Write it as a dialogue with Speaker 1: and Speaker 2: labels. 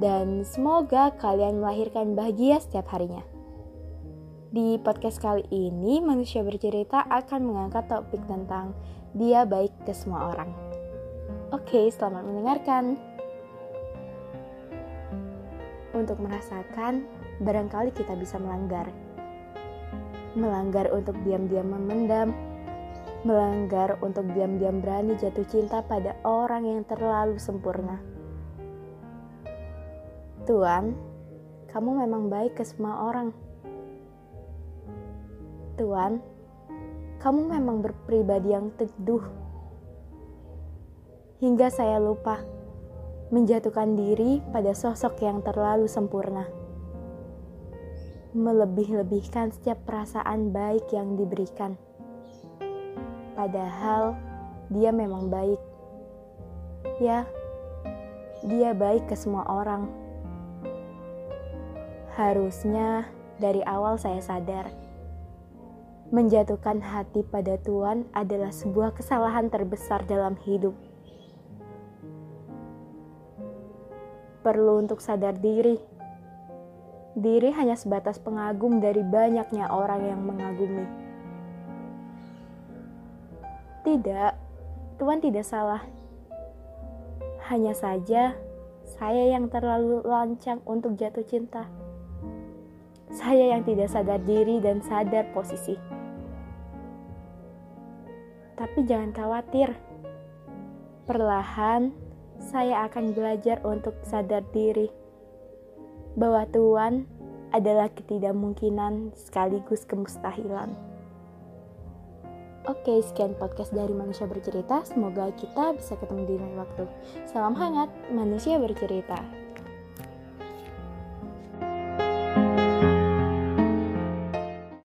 Speaker 1: dan semoga kalian melahirkan bahagia setiap harinya. Di podcast kali ini, manusia bercerita akan mengangkat topik tentang dia baik ke semua orang. Oke, selamat mendengarkan. Untuk merasakan, barangkali kita bisa melanggar. Melanggar untuk diam-diam memendam, melanggar untuk diam-diam berani jatuh cinta pada orang yang terlalu sempurna Tuan, kamu memang baik ke semua orang. Tuan, kamu memang berpribadi yang teduh. Hingga saya lupa menjatuhkan diri pada sosok yang terlalu sempurna. Melebih-lebihkan setiap perasaan baik yang diberikan. Padahal dia memang baik. Ya, dia baik ke semua orang. Harusnya dari awal saya sadar, menjatuhkan hati pada Tuhan adalah sebuah kesalahan terbesar dalam hidup. Perlu untuk sadar diri. Diri hanya sebatas pengagum dari banyaknya orang yang mengagumi. Tidak, Tuhan tidak salah. Hanya saja, saya yang terlalu lancang untuk jatuh cinta. Saya yang tidak sadar diri dan sadar posisi. Tapi jangan khawatir. Perlahan saya akan belajar untuk sadar diri bahwa Tuhan adalah ketidakmungkinan sekaligus kemustahilan. Oke, sekian podcast dari Manusia Bercerita. Semoga kita bisa ketemu di lain waktu. Salam hangat, Manusia Bercerita.